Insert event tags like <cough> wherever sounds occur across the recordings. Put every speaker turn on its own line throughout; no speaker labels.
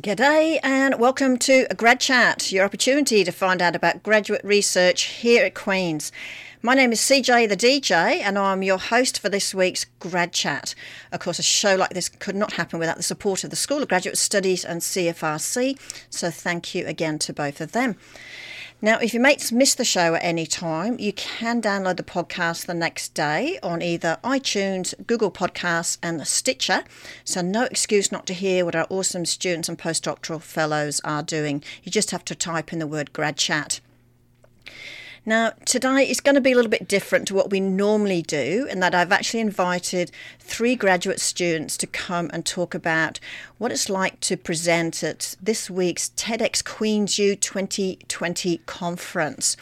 G'day and welcome to a Grad Chat, your opportunity to find out about graduate research here at Queen's. My name is CJ the DJ, and I'm your host for this week's Grad Chat. Of course, a show like this could not happen without the support of the School of Graduate Studies and CFRC, so thank you again to both of them. Now, if your mates miss the show at any time, you can download the podcast the next day on either iTunes, Google Podcasts, and the Stitcher. So, no excuse not to hear what our awesome students and postdoctoral fellows are doing. You just have to type in the word grad chat. Now, today is going to be a little bit different to what we normally do, in that I've actually invited three graduate students to come and talk about what it's like to present at this week's TEDx Queen's U 2020 conference.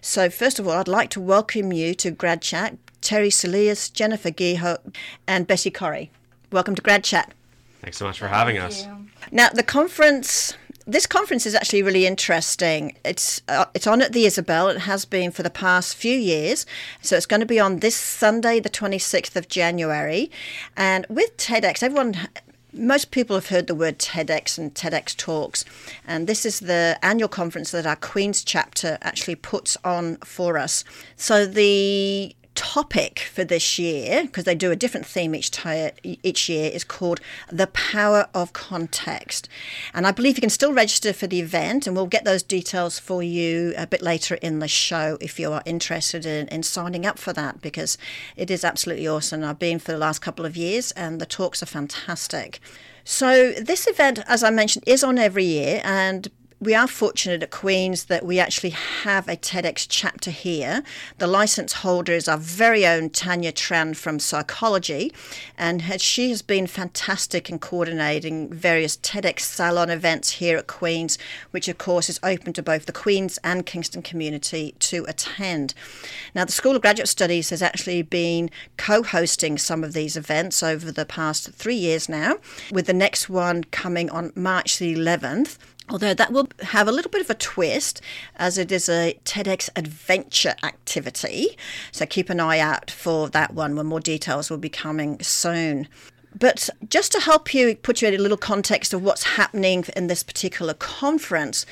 So, first of all, I'd like to welcome you to Grad Chat, Terry Soleas, Jennifer Geho, and Bessie Corrie. Welcome to Grad Chat.
Thanks so much for having Thank us.
You. Now, the conference this conference is actually really interesting. It's uh, it's on at the Isabel. It has been for the past few years. So it's going to be on this Sunday, the 26th of January. And with TEDx, everyone most people have heard the word TEDx and TEDx talks, and this is the annual conference that our Queen's chapter actually puts on for us. So the topic for this year, because they do a different theme each, t- each year, is called The Power of Context. And I believe you can still register for the event, and we'll get those details for you a bit later in the show if you are interested in, in signing up for that, because it is absolutely awesome. I've been for the last couple of years, and the talks are fantastic. So, this event, as I mentioned, is on every year, and we are fortunate at Queen's that we actually have a TEDx chapter here. The license holder is our very own Tanya Tran from Psychology, and she has been fantastic in coordinating various TEDx salon events here at Queen's, which of course is open to both the Queen's and Kingston community to attend. Now, the School of Graduate Studies has actually been co hosting some of these events over the past three years now, with the next one coming on March the 11th although that will have a little bit of a twist as it is a TEDx adventure activity. So keep an eye out for that one when more details will be coming soon. But just to help you put you in a little context of what's happening in this particular conference,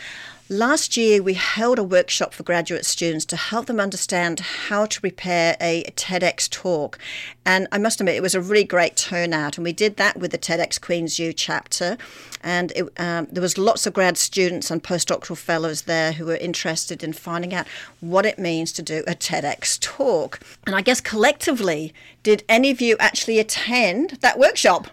Last year, we held a workshop for graduate students to help them understand how to prepare a TEDx talk. And I must admit, it was a really great turnout. And we did that with the TEDx Queen's U chapter. And it, um, there was lots of grad students and postdoctoral fellows there who were interested in finding out what it means to do a TEDx talk. And I guess collectively, did any of you actually attend that workshop?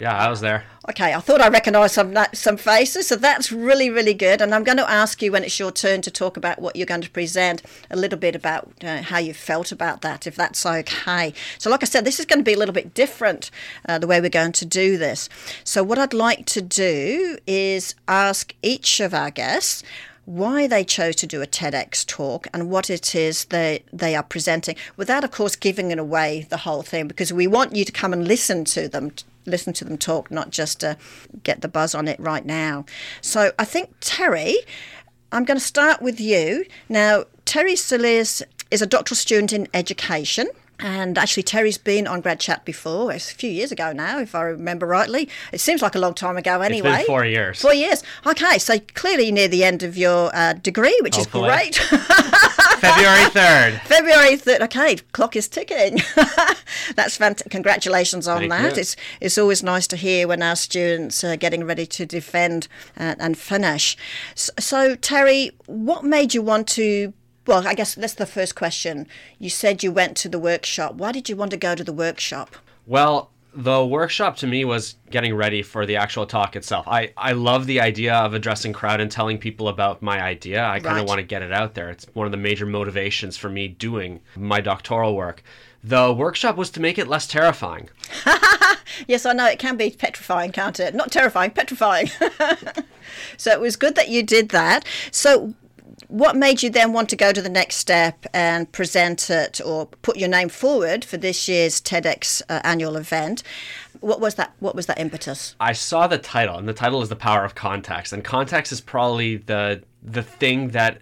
Yeah, I was there.
Okay, I thought I recognised some some faces, so that's really really good. And I'm going to ask you when it's your turn to talk about what you're going to present, a little bit about uh, how you felt about that, if that's okay. So, like I said, this is going to be a little bit different uh, the way we're going to do this. So, what I'd like to do is ask each of our guests why they chose to do a TEDx talk and what it is they, they are presenting, without, of course, giving it away the whole thing, because we want you to come and listen to them listen to them talk, not just to get the buzz on it right now. So I think, Terry, I'm going to start with you. Now, Terry Soleas is a doctoral student in education. And actually, Terry's been on Grad Chat before. It's a few years ago now, if I remember rightly. It seems like a long time ago anyway.
It's been four years.
Four years. Okay, so clearly near the end of your uh, degree, which Hopefully. is great. <laughs>
February <laughs> 3rd.
February 3rd. Okay, clock is ticking. <laughs> That's fantastic. Congratulations on Thank that. You. It's, it's always nice to hear when our students are getting ready to defend uh, and finish. So, so, Terry, what made you want to well, I guess that's the first question. You said you went to the workshop. Why did you want to go to the workshop?
Well, the workshop to me was getting ready for the actual talk itself. I, I love the idea of addressing crowd and telling people about my idea. I kind of want to get it out there. It's one of the major motivations for me doing my doctoral work. The workshop was to make it less terrifying. <laughs>
yes, I know it can be petrifying, can't it? Not terrifying, petrifying. <laughs> so it was good that you did that. So what made you then want to go to the next step and present it or put your name forward for this year's TEDx uh, annual event? What was that? What was that impetus?
I saw the title, and the title is "The Power of Context." And context is probably the the thing that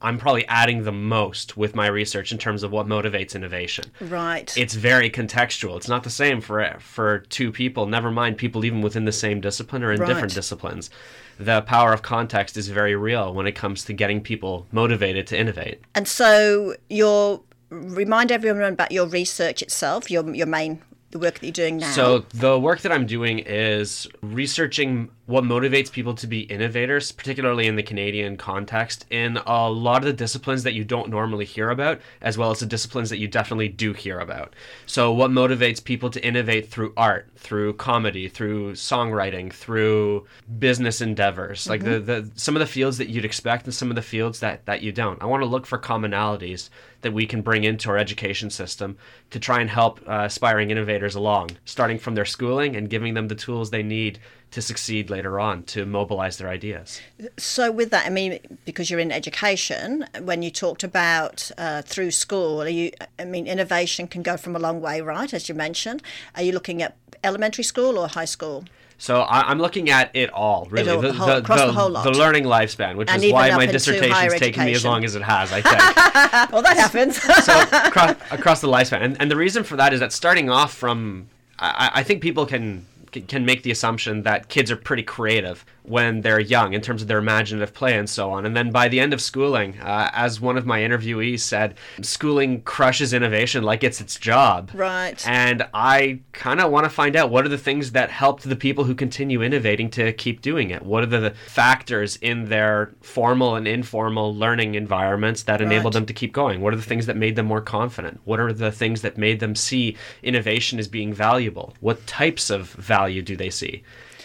I'm probably adding the most with my research in terms of what motivates innovation.
Right.
It's very contextual. It's not the same for for two people. Never mind people even within the same discipline or in
Right.
different disciplines. The power of context is very real when it comes to getting people motivated to innovate.
And so you're remind everyone about your research itself, your your main the work that you're doing now.
So the work that I'm doing is researching what motivates people to be innovators, particularly in the Canadian context, in a lot of the disciplines that you don't normally hear about, as well as the disciplines that you definitely do hear about. So what motivates people to innovate through art, through comedy, through songwriting, through business endeavors, like the, the some of the fields that you'd expect and some of the fields that, that you don't. I want to look for commonalities that we can bring into our education system to try and help uh, aspiring innovators along, starting from their schooling and giving them the tools they need to succeed later on to mobilize their ideas.
So with that, I mean, because you're in education, when you talked about uh, through school, are you? I mean, innovation can go from a long way, right? As you mentioned, are you looking at elementary school or high school?
So I, I'm looking at it all, really,
all, the whole- across the whole lot.
the learning lifespan, which
And
is why my
into
dissertation
higher
is taking me as long as it has, I think. <laughs> <laughs>
Well, that happens.
so across, across the lifespan, and, and the reason for that is that starting off from, I, I think people can can make the assumption that kids are pretty creative when they're young in terms of their imaginative play and so on. And then by the end of schooling, uh, as one of my interviewees said, schooling crushes innovation like it's its job.
Right.
And I kind of want to find out what are the things that helped the people who continue innovating to keep doing it? What are the factors in their formal and informal learning environments that enabled them to keep going? What are the things that made them more confident? What are the things that made them see innovation as being valuable? What types of value do they see?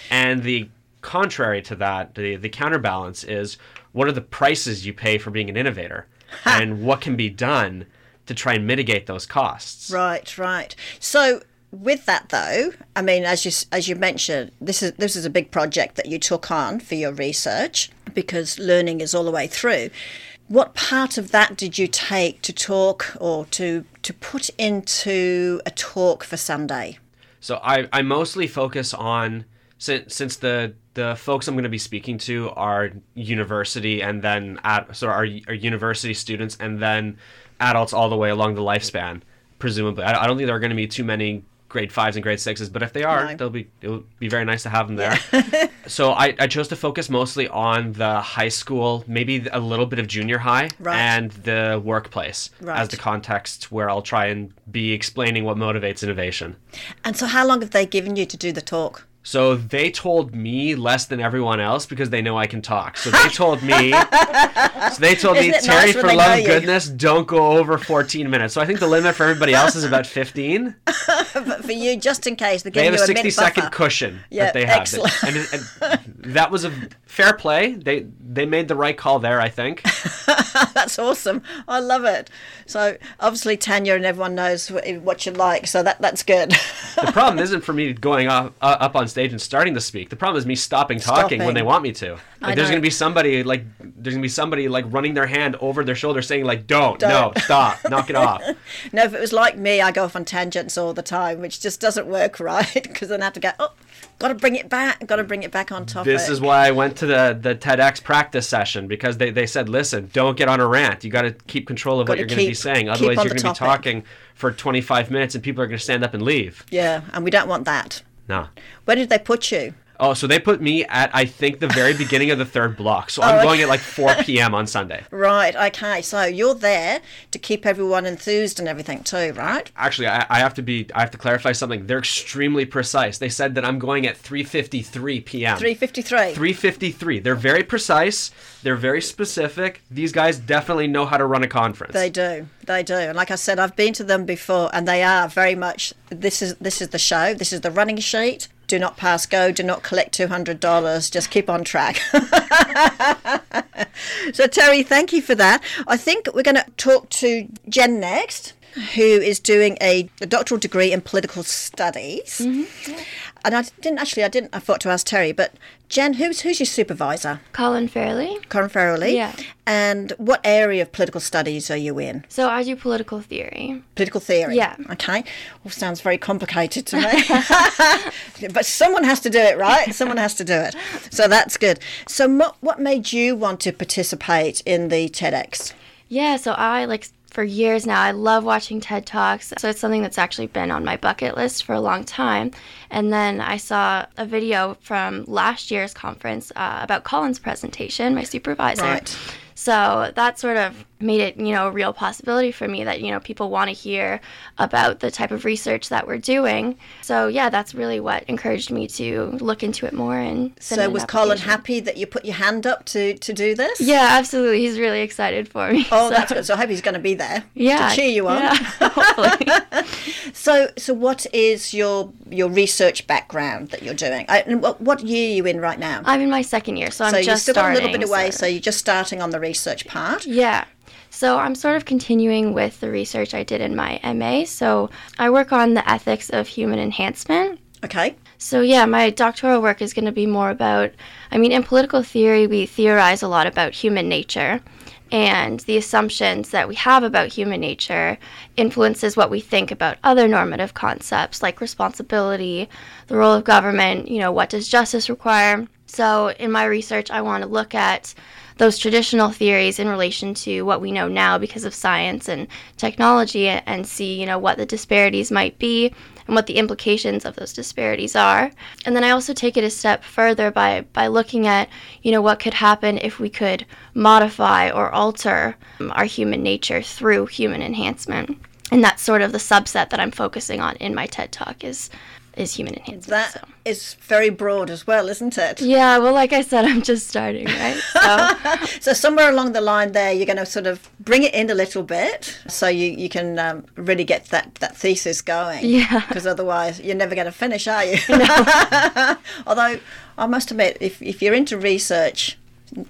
And the contrary to that, the, the counterbalance is what are the prices you pay for being an innovator? <laughs> and what can be done to try and mitigate those costs?
Right, right. So with that though, I mean, as you as you mentioned, this is this is a big project that you took on for your research because learning is all the way through. What part of that did you take to talk or to to put into a talk for Sunday?
So I, I mostly focus on since since the the folks I'm going to be speaking to are university and then at so are, are university students and then adults all the way along the lifespan presumably. I, I don't think there are going to be too many grade fives and grade sixes but if they are
No.
they'll be it'll be very nice to have them there <laughs> so I, I chose to focus mostly on the high school maybe a little bit of junior high
Right.
and the workplace as the context where I'll try and be explaining what motivates innovation
And so, how long have they given you to do the talk?
So they told me less than everyone else because they know I can talk. So they told me. so they told me,
Isn't it
Terry,
nice
for
they
love of goodness, don't go over 14 minutes. So I think the limit for everybody else is about 15. <laughs>
But for you, just in case,
They
giving
have a
you a
60
minute
second
buffer.
cushion
Yeah,
that they have.
excellent.
And, and that was a fair play. They they made the right call there, I think. <laughs>
That's awesome. I love it. So obviously Tanya and everyone knows what you like, so that that's good.
The problem isn't for me going off, uh, up on stage and starting to speak. The problem is me stopping talking when they want me to. Like, there's gonna be somebody like there's gonna be somebody like running their hand over their shoulder saying like, "Don't,
Don't.
no, stop, knock it off." <laughs>
no, if it was like me, I go off on tangents all the time, which just doesn't work <laughs> right because then I have to go. Oh, got to bring it back. Got to bring it back on topic.
This is why I went to the the TEDx practice session because they, they said, listen, don't get on a rant. You got to keep control of what
Gotta
you're going to be saying. Otherwise, you're going to be talking for 25 minutes and people are going to stand up and leave.
yeah, and we don't want that.
No.
Where did they put you?
Oh, so they put me at I think the very beginning of the third block. So I'm
Oh,
going at like 4 p.m. on Sunday.
Right. Okay. So you're there to keep everyone enthused and everything too, right?
Actually, I, I have to be I have to clarify something. They're extremely precise. They said that I'm going at 3:53 p.m.
Three fifty-three.
353. They're very precise. They're very specific. These guys definitely know how to run a conference.
They do. They do. And like I said, I've been to them before, and they are very much. This is this is the show. This is the running sheet. Do not pass go. Do not collect two hundred dollars. Just keep on track. <laughs> so Terry, thank you for that. I think we're going to talk to Jen next. Who is doing a, a doctoral degree in political studies. Mm-hmm. Yeah. And I didn't actually, I didn't, I thought to ask Terry, but Jen, who's who's your supervisor?
Colin Farrelly.
Colin Farrelly.
Yeah.
And what area of political studies are you in?
So I do political theory.
Political theory.
Yeah.
Okay. Well, sounds very complicated to me. <laughs> but someone has to do it, right? Someone has to do it. So that's good. So what what made you want to participate in the TEDx?
Yeah. So I like for years now. I love watching TED Talks. So it's something that's actually been on my bucket list for a long time. And then I saw a video from last year's conference uh, about Colin's presentation, my supervisor.
Right.
So that sort of made it, you know, a real possibility for me that, you know, people want to hear about the type of research that we're doing. So yeah, that's really what encouraged me to look into it more and
So was Colin happy that you put your hand up to, to do this?
Yeah, absolutely. He's really excited for me.
Oh, so. that's good. So I hope he's going to be there
yeah,
to cheer you on.
Yeah, <laughs> hopefully. <laughs>
so so what is your your research background that you're doing? I, what, what year are you in right now?
I'm in my second year, so I'm
so
just
you're still
starting.
a little bit away,
so.
so you're just starting on the research part.
Yeah. So I'm sort of continuing with the research I did in my MA. So I work on the ethics of human enhancement.
Okay.
So yeah, my doctoral work is going to be more about I mean in political theory we theorize a lot about human nature and the assumptions that we have about human nature influences what we think about other normative concepts like responsibility, the role of government, you know, what does justice require? So in my research I want to look at those traditional theories in relation to what we know now because of science and technology and see, you know, what the disparities might be and what the implications of those disparities are. And then I also take it a step further by by looking at, you know, what could happen if we could modify or alter um, our human nature through human enhancement. And that's sort of the subset that I'm focusing on in my TED Talk is is human enhancement.
That
so.
is very broad as well, isn't it?
Yeah, well, like I said, <laughs> I'm just starting, right?
So, <laughs> so somewhere along the line there, you're going to sort of bring it in a little bit, so you you can um, really get that that thesis going.
Yeah.
Because otherwise, you're never going to finish, are you? <laughs>
No.
Although I must admit, if if you're into research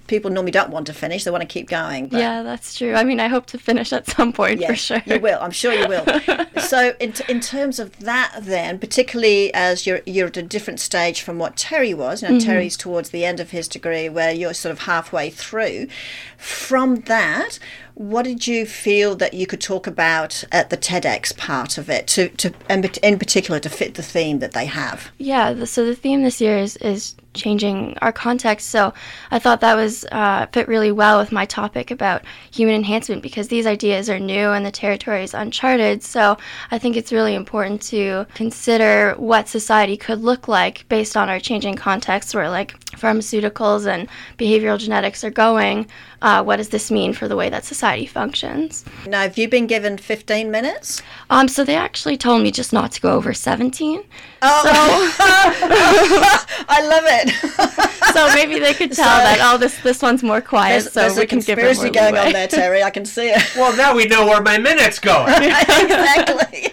people normally don't want to finish; they want to keep going.
But yeah, that's true. I mean, I hope to finish at some point
yes,
for sure.
You will. I'm sure you will. <laughs> so, in, t- in terms of that, then, particularly as you're you're at a different stage from what Terry was. You know, mm-hmm. Terry's towards the end of his degree, where you're sort of halfway through. From that, what did you feel that you could talk about at the TEDx part of it, to, to in particular to fit the theme that they have?
Yeah, so the theme this year is, is changing our context. So I thought that was uh, fit really well with my topic about human enhancement because these ideas are new and the territory is uncharted. So I think it's really important to consider what society could look like based on our changing context where like pharmaceuticals and behavioral genetics are going. Uh, what does this mean for the way that society functions?
Now, have you been given 15 minutes?
Um, so they actually told me just not to go over 17.
Oh, so. <laughs> I love it. <laughs>
so maybe they could tell so, that oh, this this one's more quiet,
there's,
so
there's
we
a
can give
conspiracy
it more
going on there, Terry. I can see it.
Well, now we know where my minutes go. <laughs>
exactly.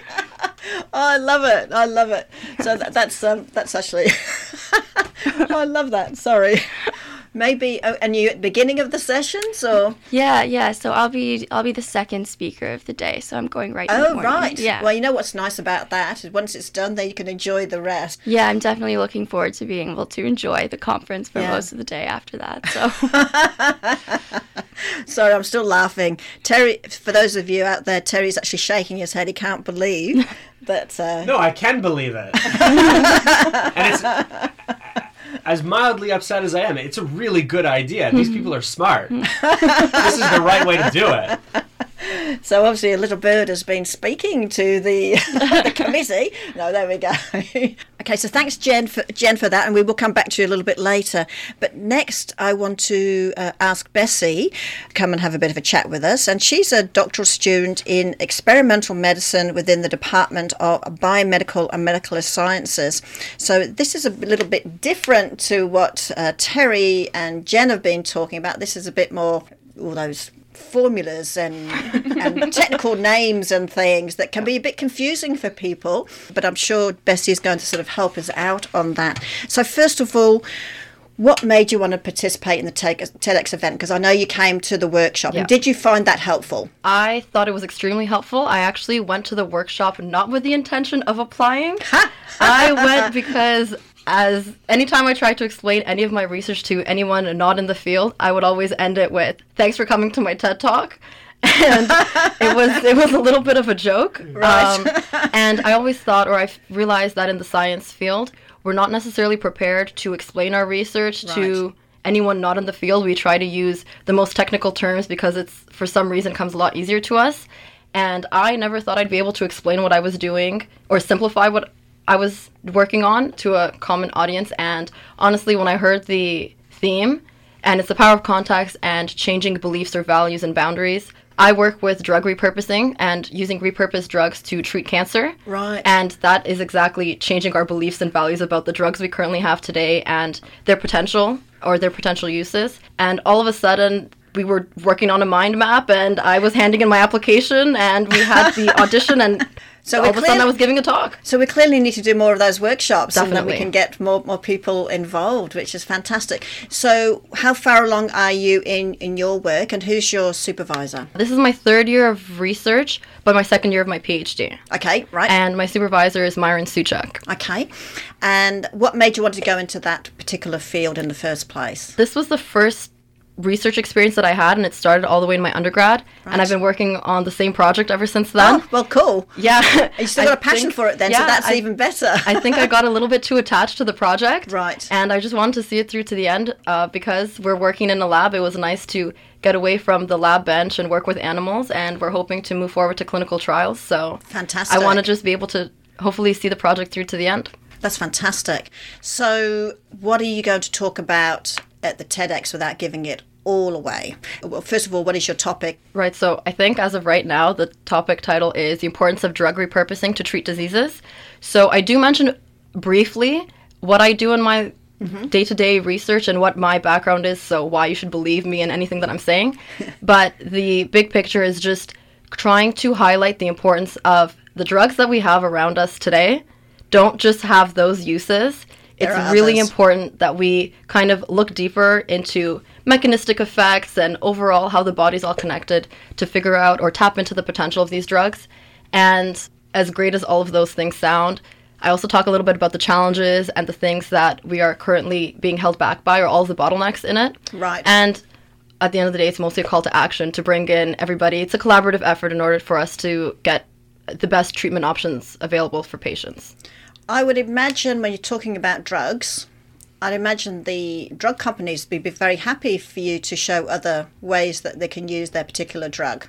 Oh, I love it. I love it. So that, that's um, that's actually. I love that. Sorry maybe oh, and you at the beginning of the session so.
Yeah yeah so i'll be i'll be the second speaker of the day so i'm going right
oh right. Yeah. Well you know what's nice about that? Is once it's done then you can enjoy the rest.
Yeah i'm definitely looking forward to being able to enjoy the conference for yeah. most of the day after that
so. <laughs> Sorry i'm still laughing. Terry for those of you out there terry's actually shaking his head. He can't believe <laughs> that uh...
no i can believe it. <laughs> And it's as mildly upset as I am, it's a really good idea. These hmm. people are smart. <laughs> this is the right way to do it.
So obviously, a little bird has been speaking to the, <laughs> the committee. No, there we go. <laughs> okay, so thanks, Jen, for Jen for that, and we will come back to you a little bit later. But next, I want to uh, ask Bessie come and have a bit of a chat with us, and she's a doctoral student in experimental medicine within the Department of Biomedical and Medical Sciences. So this is a little bit different to what uh, Terry and Jen have been talking about. This is a bit more all those formulas and, <laughs> and technical names and things that can be a bit confusing for people. But I'm sure Bessie is going to sort of help us out on that. So, first of all, What made you want to participate in the TEDx event? Because I know you came to the workshop. Yeah. Did you find that helpful?
I thought it was extremely helpful. I actually went to the workshop not with the intention of applying. I went because as anytime I try to explain any of my research to anyone not in the field, I would always end it with "Thanks for coming to my TED Talk." <laughs> and it was it was a little bit of a joke. Right. Um, and I always thought, or I realized that in the science field, we're not necessarily prepared to explain our research right. to anyone not in the field. We try to use the most technical terms because it's for some reason comes a lot easier to us. And I never thought I'd be able to explain what I was doing or simplify what I was working on to a common audience. And honestly, when I heard the theme, and it's the power of context and changing beliefs or values and boundaries, I work with drug repurposing and using repurposed drugs to treat cancer.
Right.
And that is exactly changing our beliefs and values about the drugs we currently have today and their potential or their potential uses. And all of a sudden, we were working on a mind map and I was handing in my application and we had the <laughs> audition and so all of a sudden I was giving a talk.
So we clearly need to do more of those workshops Definitely. and that we can get more, more people involved, which is fantastic. So how far along are you in, in your work and who's your supervisor?
This is my third year of research, but my second year of my PhD.
Okay, right.
And my supervisor is Myron Szewczuk.
Okay. And what made you want to go into that particular field in the first place?
This was the first research experience that I had, and it started all the way in my undergrad. Right. And I've been working on the same project ever since then.
Oh, well, cool.
Yeah. <laughs>
you still got a passion think, for it then, yeah, so that's I, even better.
I think I got a little bit too attached to the project.
Right.
And I just wanted to see it through to the end uh, because we're working in a lab. It was nice to get away from the lab bench and work with animals, and we're hoping to move forward to clinical trials. So
fantastic.
I want to just be able to hopefully see the project through to the end.
That's fantastic. So, what are you going to talk about at the TEDx without giving it all away. Well, first of all, what is your topic?
Right, so I think as of right now, the topic title is The Importance of Drug Repurposing to Treat Diseases. So I do mention briefly what I do in my day to day research and what my background is, so why you should believe me in anything that I'm saying. <laughs> but the big picture is just trying to highlight the importance of the drugs that we have around us today. Don't just have those uses. There it's really important that we kind of look deeper into mechanistic effects and overall how the body's all connected to figure out or tap into the potential of these drugs. And as great as all of those things sound, I also talk a little bit about the challenges and the things that we are currently being held back by or all the bottlenecks in it.
Right.
And at the end of the day, it's mostly a call to action to bring in everybody. It's a collaborative effort in order for us to get the best treatment options available for patients.
I would imagine when you're talking about drugs, I'd imagine the drug companies would be very happy for you to show other ways that they can use their particular drug.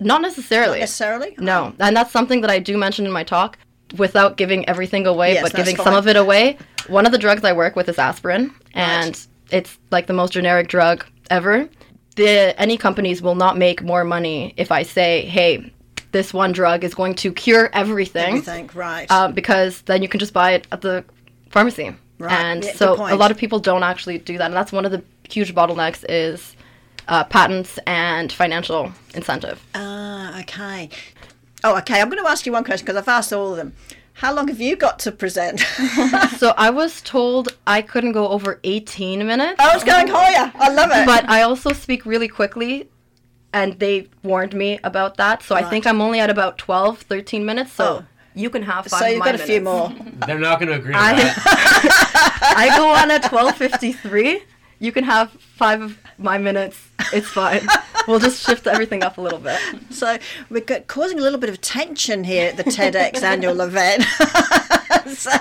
Not necessarily.
Not necessarily?
No. And that's something that I do mention in my talk without giving everything away, yes, but giving fine. some of it away. One of the drugs I work with is aspirin, and right. it's like the most generic drug ever. The, any companies will not make more money if I say, hey, this one drug is going to cure everything.
Everything, right.
Uh, because then you can just buy it at the pharmacy. Right. And yeah, so a lot of people don't actually do that. And that's one of the huge bottlenecks is uh, patents and financial incentive.
Ah, uh, okay. Oh, okay. I'm going to ask you one question because I've asked all of them. How long have you got to present? <laughs>
so I was told I couldn't go over 18 minutes.
I was going higher. I love it.
But I also speak really quickly and they warned me about that. So right. I think I'm only at about 12, 13 minutes. So oh. you can have five.
So you've got
minutes.
a few more. <laughs>
They're not going to agree. I, <laughs>
I go on at 12:53. You can have five of my minutes. It's fine. we'll just shift everything up a little bit.
So we're causing a little bit of tension here at the TEDx annual event. <laughs> <laughs> so,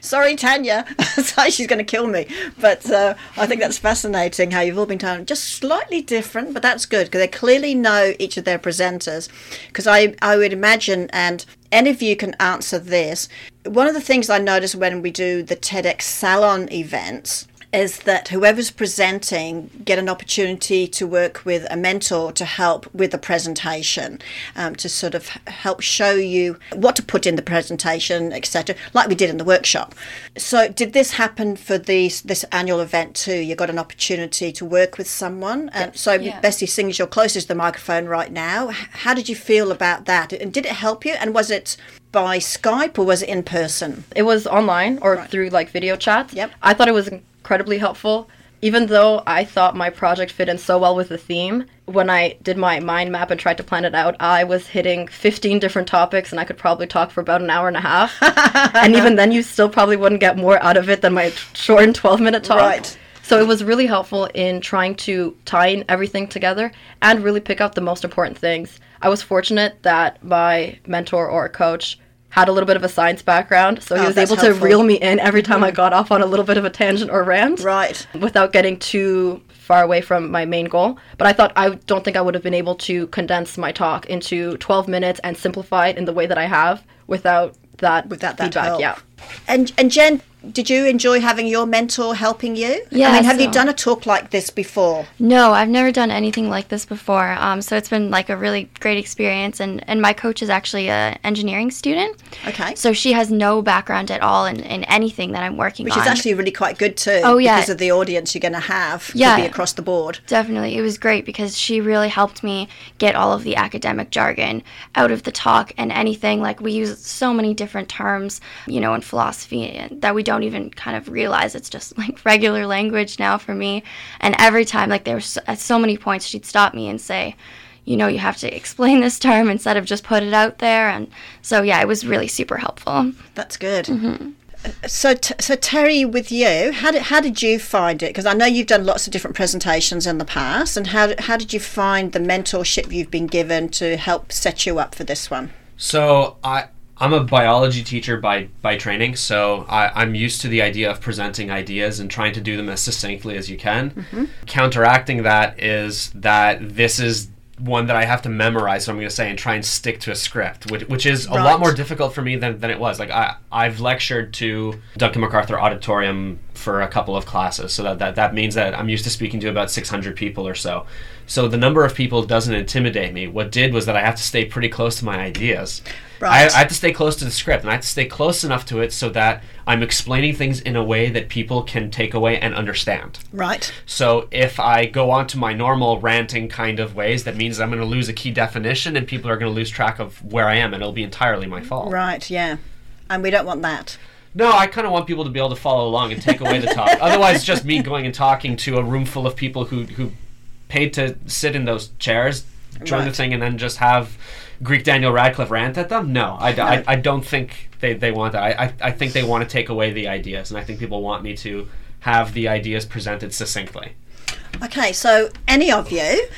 sorry, Tanya. <laughs> She's going to kill me. But uh, I think that's fascinating how you've all been told just slightly different, but that's good because they clearly know each of their presenters. Because I, I would imagine, and any of you can answer this. One of the things I notice when we do the TEDx Salon events is that whoever's presenting get an opportunity to work with a mentor to help with the presentation, um, to sort of help show you what to put in the presentation, etc., like we did in the workshop. So, did this happen for these this annual event too? You got an opportunity to work with someone, and so yeah. Bessie, seeing as you're closest to the microphone right now, how did you feel about that? And did it help you? And was it by Skype or was it in person?
It was online or right. through like video chats.
Yep.
I thought it was incredibly helpful. Even though I thought my project fit in so well with the theme, when I did my mind map and tried to plan it out, I was hitting 15 different topics and I could probably talk for about an hour and a half. <laughs> and even then, you still probably wouldn't get more out of it than my short 12 minute talk.
Right.
So it was really helpful in trying to tie in everything together and really pick out the most important things. I was fortunate that my mentor or coach had a little bit of a science background, so he
Oh,
was able
helpful.
to reel me in every time I mm. got off on a little bit of a tangent or rant
Right.
without getting too far away from my main goal. But I thought I don't think I would have been able to condense my talk into 12 minutes and simplify it in the way that I have without that
Without that
feedback.
help.
Yeah.
And and Jen, did you enjoy having your mentor helping you?
Yeah,
I mean, have you done a talk like this before?
No, I've never done anything like this before. Um, so it's been like a really great experience. And, and my coach is actually a engineering student.
Okay.
So she has no background at all in, in anything that I'm working
Which
on.
Which is actually really quite good too.
Oh, yeah.
Because of the audience you're going to have
Yeah.
to be across the board.
Definitely. It was great because she really helped me get all of the academic jargon out of the talk and anything. Like, we use so many different terms, you know, in philosophy that we don't even kind of realize it's just <laughs> like regular language now for me. And every time, like, there was so, at so many points, she'd stop me and say, you know, you have to explain <laughs> this term instead of just put it out there. And so, yeah, it was really super helpful.
That's good.
Mm-hmm.
So, t- so Terry, with you, how did how did you find it? Because I know you've done lots of different presentations in the past, and how how did you find the mentorship you've been given to help set you up for this one?
So I I'm a biology teacher by by training, so I, I'm used to the idea of presenting ideas and trying to do them as succinctly as you can. Mm-hmm. Counteracting that is that this is one that I have to memorize, so I'm going to say, and try and stick to a script, which, which is a lot more difficult for me than, than it was. Like I I've lectured to Duncan MacArthur Auditorium for a couple of classes, so that, that that means that I'm used to speaking to about 600 people or so. So the number of people doesn't intimidate me. What did was that I have to stay pretty close to my ideas.
Right.
I, I have to stay close to the script, and I have to stay close enough to it so that I'm explaining things in a way that people can take away and understand.
Right.
So if I go on to my normal ranting kind of ways, that means I'm going to lose a key definition, and people are going to lose track of where I am, and it'll be entirely my fault.
Right. Yeah. And we don't want that.
No, I kind of want people to be able to follow along and take away the talk. <laughs> Otherwise, it's just me going and talking to a room full of people who who paid to sit in those chairs, join the thing, and then just have Greek Daniel Radcliffe rant at them. No, I, I, I don't think they, they want that. I, I, I think they want to take away the ideas, and I think people want me to have the ideas presented succinctly.
Okay, so any of you,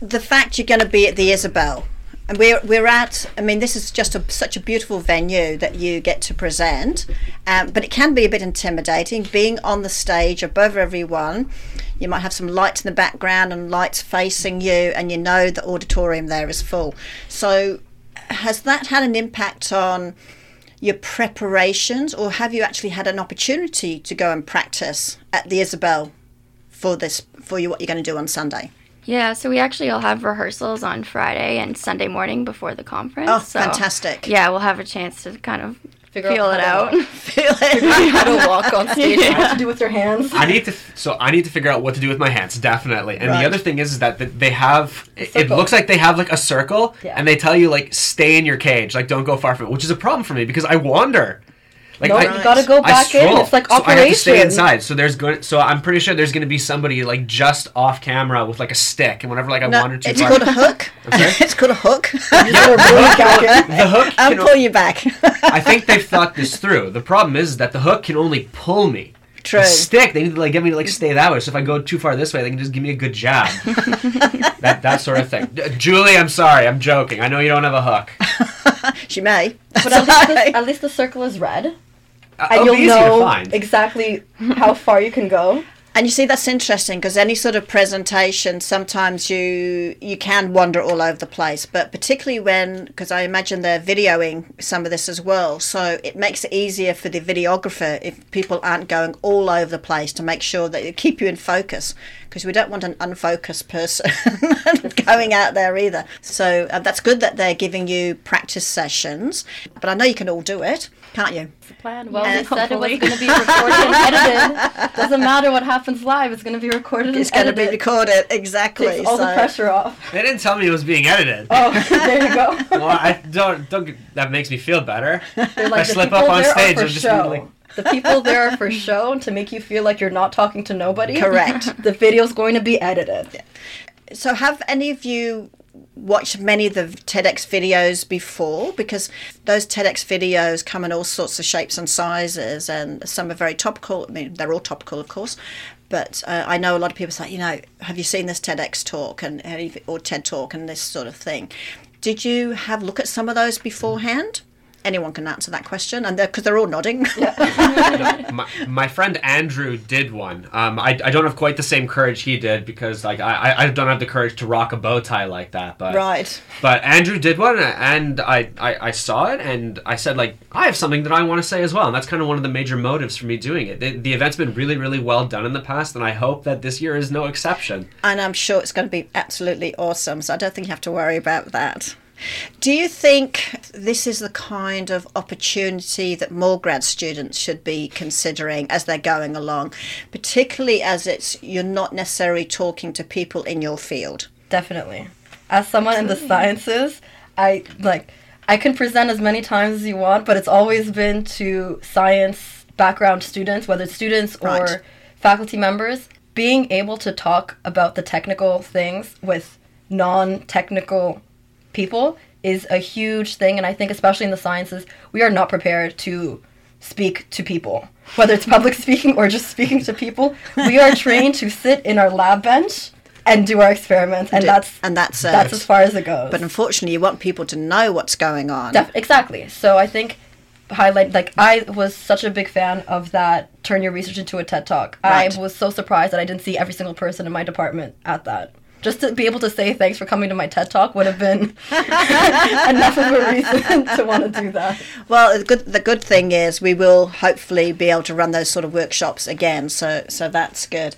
the fact you're going to be at the Isabel, and we're we're at. I mean, this is just a, such a beautiful venue that you get to present, um, but it can be a bit intimidating being on the stage above everyone. You might have some lights in the background and lights facing you, and you know the auditorium there is full. So, has that had an impact on? your preparations or have you actually had an opportunity to go and practice at the Isabel for this for you what you're going to do on Sunday?
Yeah, so we actually all have rehearsals on Friday and Sunday morning before the conference.
Oh,
so,
fantastic.
Yeah, we'll have a chance to kind of
Figure
feel
out
it
how
out.
Feel it. <laughs>
How to walk on stage, what to do with your hands.
I need to, so I need to figure out what to do with my hands, definitely. And
Right.
the other thing is, is that they have, it, it looks like they have like a circle,
Yeah.
and they tell you like stay in your cage, like don't go far from it, which is a problem for me because I wander. Like
No,
I,
you gotta go back in. It's like
so I have to stay
operation.
inside. So there's going, so I'm pretty sure there's going to be somebody like just off camera with like a stick, and whenever like I
No,
wander too
it's
far,
called a hook.
sorry? <laughs>
it's called a hook. <laughs> <laughs>
the hook.
I'll
can o-
pull you back.
I think they've thought this through. The problem is that the hook can only pull me.
True.
A stick, they need to like get me to like stay that way. So if I go too far this way, they can just give me a good jab. that that sort of thing. Julie, I'm sorry, I'm joking. I know you don't have a hook.
She may.
But at least, the, at least the circle is red,
Uh,
and
it'll
you'll
be easy to
know
find.
exactly how far you can go.
And you see, that's interesting because any sort of presentation, sometimes you you can wander all over the place. But particularly when, because I imagine they're videoing some of this as well, so it makes it easier for the videographer if people aren't going all over the place to make sure that you keep you in focus. Because we don't want an unfocused person <laughs> going out there either. So uh, that's good that they're giving you practice sessions. But I know you can all do it, can't you?
Plan. Well,
Yeah,
they said it was going to be recorded and edited. <laughs> Doesn't matter what happens live; it's going to be recorded
It's
and
going to be recorded exactly.
Takes all the pressure off.
They didn't tell me it was being edited.
Oh, <laughs> there you go.
Well, I don't don't. That makes me feel better.
They're
I slip up on stage,
for
I'm just
show.
gonna be like,
The people there are for <laughs> show to make you feel like you're not talking to nobody.
Correct. <laughs>
the video's going to be edited.
So, have any of you watched many of the TEDx videos before? Because those TEDx videos come in all sorts of shapes and sizes, and some are very topical. I mean, they're all topical, of course. But uh, I know a lot of people say, you know, have you seen this TEDx talk and or TED talk and this sort of thing? Did you have a look at some of those beforehand? Anyone can answer that question, and because they're, they're, all nodding.
Yeah. <laughs> my, my friend Andrew did one. Um, I, I don't have quite the same courage he did because like I, I don't have the courage to rock a bow tie like that. But
right.
But Andrew did one, and I, I, I saw it, and I said like I have something that I want to say as well, and that's kind of one of the major motives for me doing it. The, the event's been really really well done in the past, and I hope that this year is no exception.
And I'm sure it's going to be absolutely awesome. So I don't think you have to worry about that. Do you think this is the kind of opportunity that more grad students should be considering as they're going along, particularly as it's you're not necessarily talking to people in your field?
Definitely. As someone in the sciences, I like I can present as many times as you want, but it's always been to science background students, whether it's students or faculty members, being able to talk about the technical things with non-technical people is a huge thing. And I think, especially in the sciences, we are not prepared to speak to people. Whether it's public <laughs> speaking or just speaking to people, we are trained to sit in our lab bench and do our experiments, and that's
and that's
uh, that's as far as it goes.
But unfortunately, you want people to know what's going on.
Def- exactly. So I think highlight like I was such a big fan of that turn your research into a TED talk. Right. I was so surprised that I didn't see every single person in my department at that just to be able to say thanks for coming to my TED talk would have been <laughs> enough of a reason to want to do that.
Well, the good the good thing is we will hopefully be able to run those sort of workshops again. So so that's good.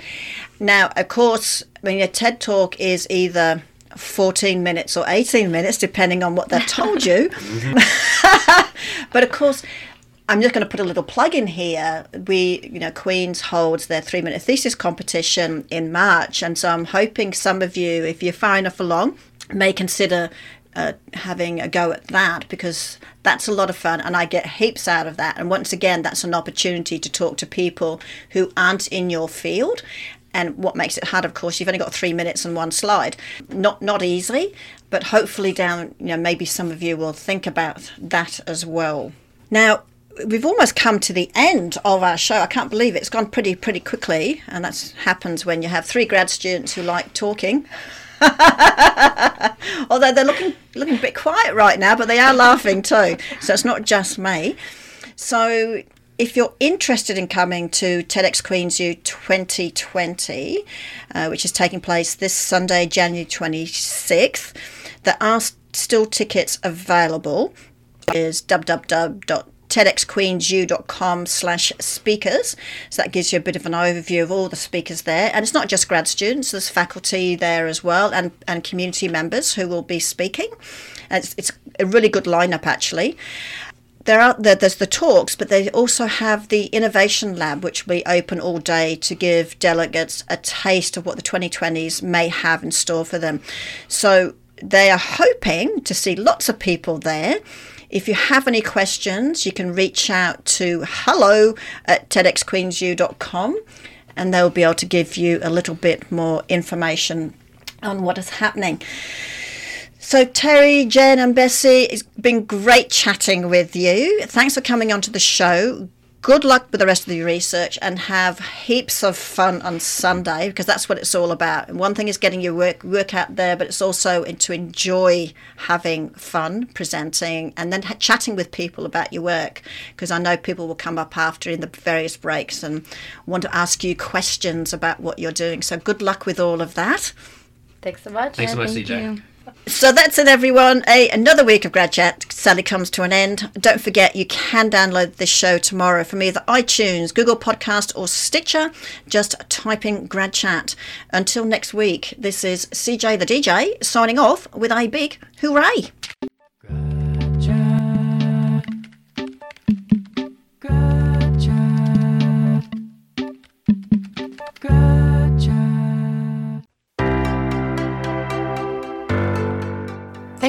Now, of course, I mean a TED talk is either 14 minutes or 18 minutes, depending on what they've told you. <laughs> <laughs> but of course, I'm just going to put a little plug in here. We, you know, Queen's holds their three minute thesis competition in March. And so I'm hoping some of you, if you're far enough along, may consider uh, having a go at that because that's a lot of fun and I get heaps out of that. And once again, that's an opportunity to talk to people who aren't in your field. And what makes it hard, of course, you've only got three minutes and one slide. Not not easy, but hopefully down, you know, maybe some of you will think about that as well. Now, we've almost come to the end of our show. I can't believe it. It's gone pretty pretty quickly, and that happens when you have three grad students who like talking. <laughs> Although they're looking looking a bit quiet right now, but they are laughing too. So it's not just me. So if you're interested in coming to TEDx Queens U 2020, uh, which is taking place this Sunday, January 26th, there are still tickets available. Is www tedxqueensu.com slash speakers. So that gives you a bit of an overview of all the speakers there. And it's not just grad students, there's faculty there as well and, and community members who will be speaking. And it's, it's a really good lineup actually. There are there's the talks, but they also have the innovation lab, which will be open all day to give delegates a taste of what the 2020s may have in store for them. So they are hoping to see lots of people there if you have any questions, you can reach out to hello at tedxqueensu.com and they'll be able to give you a little bit more information on what is happening. So, Terry, Jen, and Bessie, it's been great chatting with you. Thanks for coming onto the show good luck with the rest of the research and have heaps of fun on Sunday because that's what it's all about. And one thing is getting your work work out there, but it's also to enjoy having fun presenting and then chatting with people about your work because I know people will come up after in the various breaks and want to ask you questions about what you're doing. So good luck with all of that.
Thanks so much.
Thanks so much, CJ.
So that's it, everyone. A another week of Grad Chat sadly comes to an end. Don't forget, you can download this show tomorrow from either iTunes, Google Podcast, or Stitcher. Just type in Grad Chat. Until next week, this is CJ the DJ signing off with a big hooray.